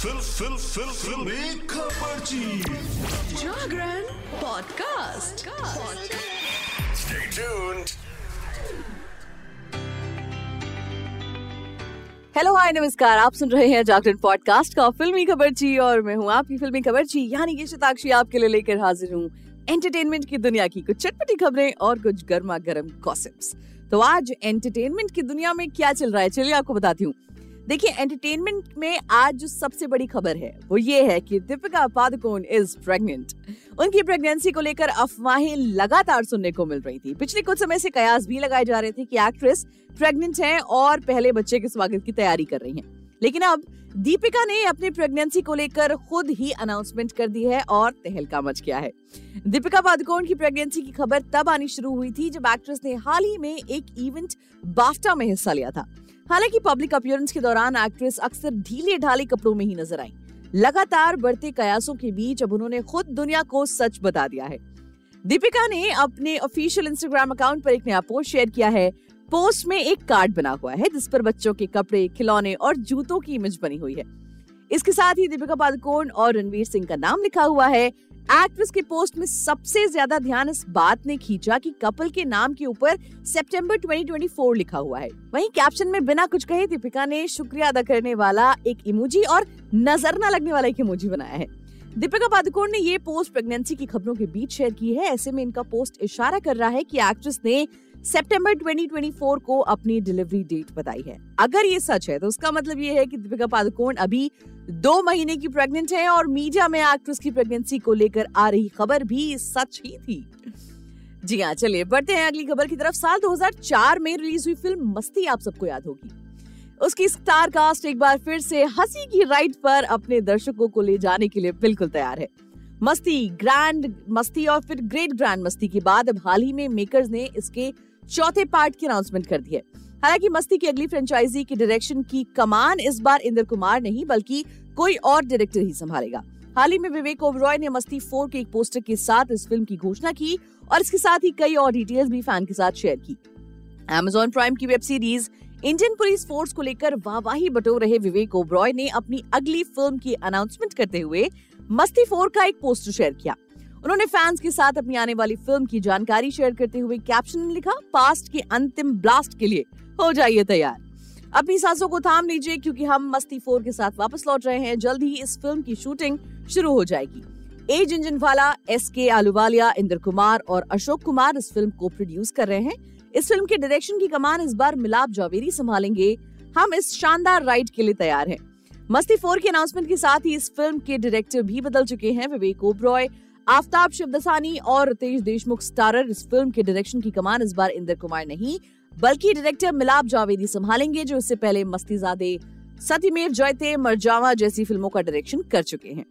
Fill फिल फिल फिल्मी खबरची Jagran podcast Stay tuned. Hello hi नमस्कार आप सुन रहे हैं जागरण पॉडकास्ट का फिल्मी खबरची और मैं हूँ आपकी फिल्मी खबरची यानी कि शताक्षी आपके लिए लेकर हाजिर हूँ एंटरटेनमेंट की दुनिया की कुछ चटपटी खबरें और कुछ गर्मा गर्म गॉसिप्स तो आज एंटरटेनमेंट की दुनिया में क्या चल रहा है चलिए आपको बताती हूँ। देखिए एंटरटेनमेंट में आज जो सबसे बड़ी खबर है, वो ये है कि दीपिका पादुकोण इज़ प्रेग्नेंट उनकी प्रेगनेंसी को लेकर अफवाहें लगातार सुनने को मिल रही थी। पिछले कुछ समय से कयास भी लगाए जा रहे थे कि एक्ट्रेस प्रेग्नेंट है और पहले बच्चे के स्वागत की तैयारी कर रही हैं। लेकिन अब दीपिका ने अपनी प्रेगनेंसी को लेकर खुद ही अनाउंसमेंट कर दी है और तहलका मच गया है। दीपिका पादुकोण की प्रेगनेंसी की खबर तब आनी शुरू हुई थी जब एक्ट्रेस ने हाल ही में एक इवेंट बाफ्टा में हिस्सा लिया था। हालाँकि पब्लिक अपीयरेंस के दौरान एक्ट्रेस अक्सर ढीले ढाले कपड़ों में ही नज़र आई। लगातार बढ़ते कयासों के बीच अब उन्होंने खुद दुनिया को सच बता दिया है। दीपिका ने अपने ऑफिशियल इंस्टाग्राम अकाउंट पर एक नया पोस्ट शेयर किया है। पोस्ट में एक कार्ड बना हुआ है, जिस पर बच्चों के कपड़े, खिलौने और जूतों की इमेज बनी हुई है। इसके साथ ही दीपिका पादुकोण और रणवीर सिंह का नाम लिखा हुआ है। एक्ट्रेस के पोस्ट में सबसे ज़्यादा ध्यान इस बात ने खींचा कि कपल के नाम के ऊपर सितंबर 2024 लिखा हुआ है। वहीं कैप्शन में बिना कुछ कहे दीपिका ने शुक्रिया अदा करने वाला एक इमोजी और नज़र न लगने वाला एक इमोजी बनाया है। दीपिका पादुकोण ने ये पोस्ट प्रेगनेंसी की खबरों के बीच शेयर की है। ऐसे में इनका पोस्ट इशारा कर रहा है कि एक्ट्रेस ने सितंबर 2024 को अपनी डिलीवरी डेट बताई है। अगर ये सच है तो उसका मतलब ये है कि दीपिका पादुकोण अभी दो महीने की प्रेग्नेंट है और मीडिया में एक्ट्रेस की प्रेगनेंसी को लेकर आ रही खबर भी सच ही थी। जी हाँ चलिए, बढ़ते हैं अगली खबर की तरफ़। साल 2004 में रिलीज़ हुई फ़िल्म मस्ती आप सबको याद होगी। उसकी स्टार कास्ट एक बार फिर से हँसी की राइड पर अपने दर्शकों को ले जाने के लिए बिल्कुल तैयार है। मस्ती ग्रैंड मस्ती और फिर ग्रेट ग्रैंड मस्ती के बाद अब हाल ही में मेकर्स ने इसके चौथे पार्ट की अनाउंसमेंट कर दी है। हालाँकि मस्ती की अगली फ्रेंचाइजी की डायरेक्शन की कमान इस बार इंद्र कुमार नहीं, बल्कि कोई और डायरेक्टर ही संभालेगा। हाल ही में विवेक ओबरॉय ने मस्ती फोर के एक पोस्टर के साथ इस फ़िल्म की घोषणा की और इसके साथ ही कई और डिटेल्स भी फ़ैन के साथ शेयर की। Amazon प्राइम की web series Indian Police Force को लेकर वाहवाही बटोर रहे विवेक ओब्रॉय ने अपनी अगली फ़िल्म की अनाउंसमेंट करते हुए मस्ती फोर का एक पोस्टर शेयर किया। उन्होंने फैंस के साथ अपनी आने वाली फ़िल्म की जानकारी शेयर करते हुए कैप्शन में लिखा पास्ट के अंतिम ब्लास्ट के लिए हो जाइए तैयार। अपनी सांसों को थाम लीजिए क्योंकि हम मस्ती फोर के साथ वापस लौट रहे हैं। जल्द ही इस फ़िल्म की शूटिंग शुरू हो जाएगी। ए जिंजनवाला एस के आलूवालिया, इंद्र कुमार और अशोक कुमार इस फ़िल्म को प्रोड्यूस कर रहे हैं। इस फ़िल्म के डायरेक्शन की कमान इस बार मिलाप जावेरी संभालेंगे। हम इस शानदार राइड के लिए तैयार हैं। मस्ती फोर के अनाउंसमेंट के साथ ही इस फ़िल्म के डायरेक्टर भी बदल चुके हैं, विवेक ओब्रॉय, आफ्ताब शिवदसानी और रितेश देशमुख स्टारर इस फ़िल्म के डायरेक्शन की कमान इस बार इंद्र कुमार नहीं, बल्कि डायरेक्टर मिलाप जावेदी संभालेंगे, जो इससे पहले मस्तीजादे सतीमेव जयते, मरजावा जैसी फ़िल्मों का डायरेक्शन कर चुके हैं।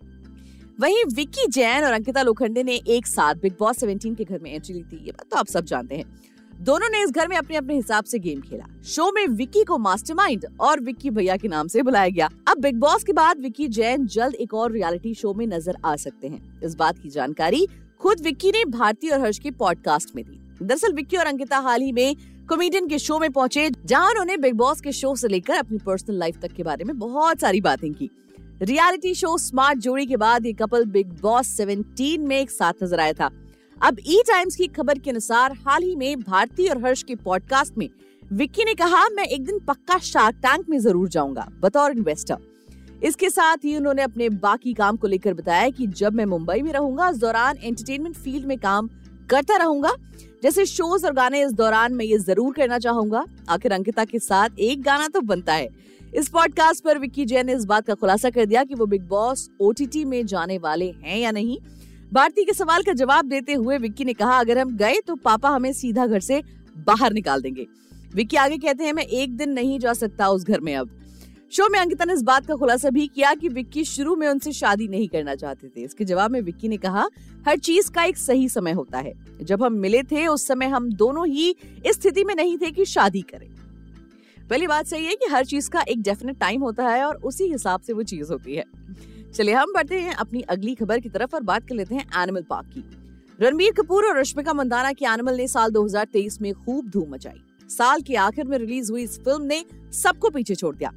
वहीं विक्की जैन और अंकिता लोखंडे ने एक साथ बिग बॉस 17 के घर में एंट्री ली थी, ये बात तो आप सब जानते हैं। दोनों ने इस घर में अपने अपने हिसाब से गेम खेला। शो में विक्की को मास्टरमाइंड और विक्की भैया के नाम से बुलाया गया। अब बिग बॉस के बाद विक्की, जैन जल्द एक और रियलिटी शो में नज़र आ सकते हैं। इस बात की जानकारी खुद विक्की ने भारती और हर्ष के पॉडकास्ट में दी। दरअसल विक्की और अंकिता हाल ही में कॉमेडियन के शो में पहुँचे, जहाँ उन्होंने बिग बॉस के शो से लेकर अपनी पर्सनल लाइफ तक के बारे में बहुत सारी बातें की। रियलिटी शो स्मार्ट जोड़ी के बाद ये कपल बिग बॉस 17 में एक साथ नज़र आया था। अब ई टाइम्स की खबर के अनुसार, हाल ही में भारती और हर्ष के पॉडकास्ट में विक्की ने कहा, मैं एक दिन पक्का शार्क टैंक में ज़रूर जाऊँगा, बतौर इन्वेस्टर इसके साथ ही उन्होंने अपने बाकी काम को लेकर बताया कि जब मैं मुंबई में रहूँगा इस दौरान एंटरटेनमेंट फ़ील्ड में काम करता रहूँगा, जैसे शोज़ और गाने इस दौरान मैं ये ज़रूर करना चाहूँगा। आखिर अंकिता के साथ एक गाना तो बनता है। इस पॉडकास्ट पर विक्की जैन ने इस बात का खुलासा कर दिया कि वो बिग बॉस ओटीटी में जाने वाले हैं या नहीं। भारती के सवाल का जवाब देते हुए विक्की ने कहा, अगर हम गए तो पापा हमें सीधा घर से बाहर निकाल देंगे। विक्की आगे कहते हैं, मैं एक दिन नहीं जा सकता उस घर में अब। शो में अंकिता ने इस बात का खुलासा भी किया कि विक्की शुरू में उनसे शादी नहीं करना चाहते थे। इसके जवाब में विक्की ने कहा, हर चीज़ का एक सही समय होता है। जब हम मिले थे, उस समय हम दोनों ही इस स्थिति में नहीं थे कि शादी करें। पहली बात सही है कि हर चीज़ का एक डेफिनेट टाइम होता है और उसी हिसाब से वो चीज़ होती है। चलिए हम बढ़ते हैं अपनी अगली खबर की तरफ़ और बात कर लेते हैं एनिमल पार्क की। रणबीर कपूर और रश्मिका मंदाना की एनिमल ने साल 2023 में खूब धूम मचाई। साल के आखिर में रिलीज़ हुई इस फ़िल्म ने सबको पीछे छोड़ दिया।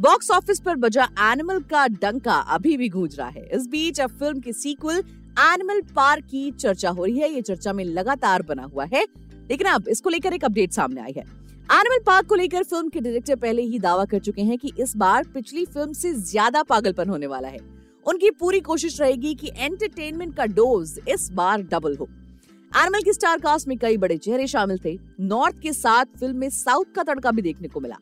बॉक्स ऑफ़िस पर बजा एनिमल का डंका अभी भी गूंज रहा है। इस बीच अब फ़िल्म की सीक्वल एनिमल पार्क की चर्चा हो रही है। ये चर्चा में लगातार बना हुआ है। लेकिन अब इसको लेकर एक अपडेट सामने आई है। एनिमल पार्क को लेकर फ़िल्म के डायरेक्टर पहले ही दावा कर चुके हैं कि इस बार पिछली फ़िल्म से ज़्यादा पागलपन होने वाला है। उनकी पूरी कोशिश रहेगी कि एंटरटेनमेंट का डोज इस बार डबल हो। एनिमल की स्टार कास्ट में कई बड़े चेहरे शामिल थे। नॉर्थ के साथ फ़िल्म में साउथ का तड़का भी देखने को मिला।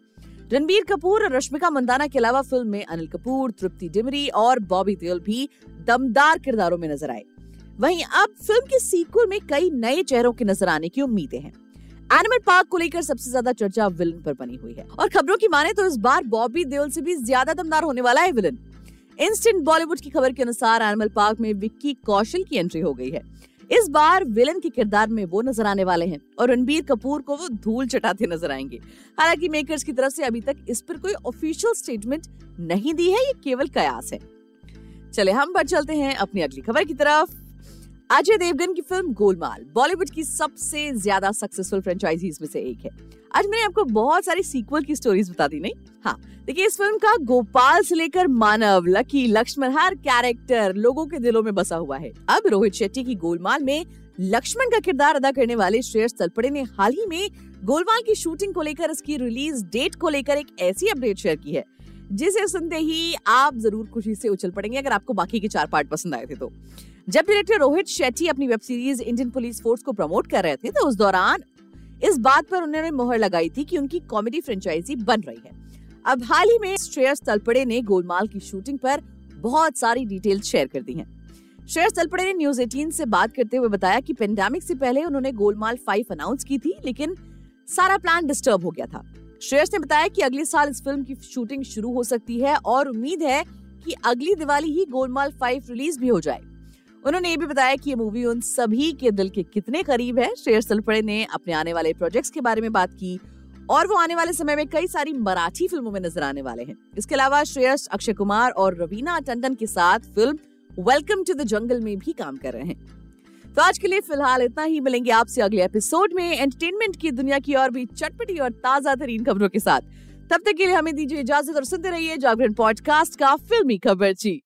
रणबीर कपूर और रश्मिका मंदाना के अलावा फ़िल्म में अनिल कपूर, तृप्ति डिमरी और बॉबी देओल भी दमदार किरदारों में नज़र आए। वहीं अब फ़िल्म के सीक्वल में कई नए चेहरों के नज़र आने की उम्मीदें हैं। एनिमल पार्क को लेकर सबसे ज़्यादा चर्चा विलन पर बनी हुई है। और खबरों की माने तो इस बार बॉबी देओल से भी ज़्यादा दमदार होने वाला है विलन इंस्टेंट बॉलीवुड की खबर के अनुसार एनिमल पार्क में विक्की कौशल की एंट्री हो गई है। इस बार विलन के किरदार में वो नज़र आने वाले हैं और रणबीर कपूर को वो धूल चटाते नज़र आएँगे। हालाँकि मेकर्स की तरफ़ से अभी तक इस पर कोई ऑफिशियल स्टेटमेंट नहीं दी है, ये केवल कयास है। चले, हम बढ़ चलते हैं अपनी अगली खबर की तरफ़। अजय देवगन की फ़िल्म गोलमाल बॉलीवुड की सबसे ज़्यादा सक्सेसफुल फ्रेंचाइजीज में से एक है। आज मैंने आपको बहुत सारी सीक्वल की स्टोरीज बता दी, नहीं? हाँ देखिए, इस फ़िल्म का गोपाल से लेकर मानव लकी लक्ष्मण, हर कैरेक्टर लोगों के दिलों में बसा हुआ है। अब रोहित शेट्टी की गोलमाल में लक्ष्मण का किरदार अदा करने वाले श्रेयस तलपड़े ने हाल ही में गोलमाल की शूटिंग को लेकर, इसकी रिलीज़ डेट को लेकर एक ऐसी अपडेट शेयर की है, जिसे सुनते ही आप ज़रूर खुशी से उछल पड़ेंगे, अगर आपको बाकी के चार पार्ट पसंद आए थे तो। जब डायरेक्टर रोहित शेट्टी अपनी web series Indian Police Force को प्रमोट कर रहे थे तो उस दौरान इस बात पर उन्होंने मोहर लगाई थी कि उनकी कॉमेडी फ्रेंचाइजी बन रही है। अब हाल ही में श्रेयस तलपड़े ने गोलमाल की शूटिंग पर बहुत सारी डिटेल शेयर कर दी हैं। श्रेयस तलपड़े ने न्यूज़ 18 से बात करते हुए बताया कि पेंडेमिक से पहले उन्होंने गोलमाल फाइव अनाउंस की थी, लेकिन सारा प्लान डिस्टर्ब हो गया था। श्रेयस ने बताया कि अगले साल इस फ़िल्म की शूटिंग शुरू हो सकती है और उम्मीद है कि अगली दिवाली ही गोलमाल 5 रिलीज़ भी हो जाए। उन्होंने ये भी बताया कि ये मूवी उन सभी के दिल के कितने करीब है। श्रेयस तलपड़े ने अपने आने वाले प्रोजेक्ट्स के बारे में बात की और वो आने वाले समय में कई सारी मराठी फ़िल्मों में नज़र आने वाले हैं। इसके अलावा श्रेयस, अक्षय कुमार और रवीना टंडन के साथ film Welcome to the Jungle में भी काम कर रहे हैं। तो आज के लिए फ़िलहाल इतना ही। मिलेंगे आपसे अगले एपिसोड में एंटरटेनमेंट की दुनिया की और भी चटपटी और ताज़ा तरीन खबरों के साथ। तब तक के लिए हमें दीजिए इजाज़त और सुनते रहिए जागरण पॉडकास्ट का फिल्मी खबर जी।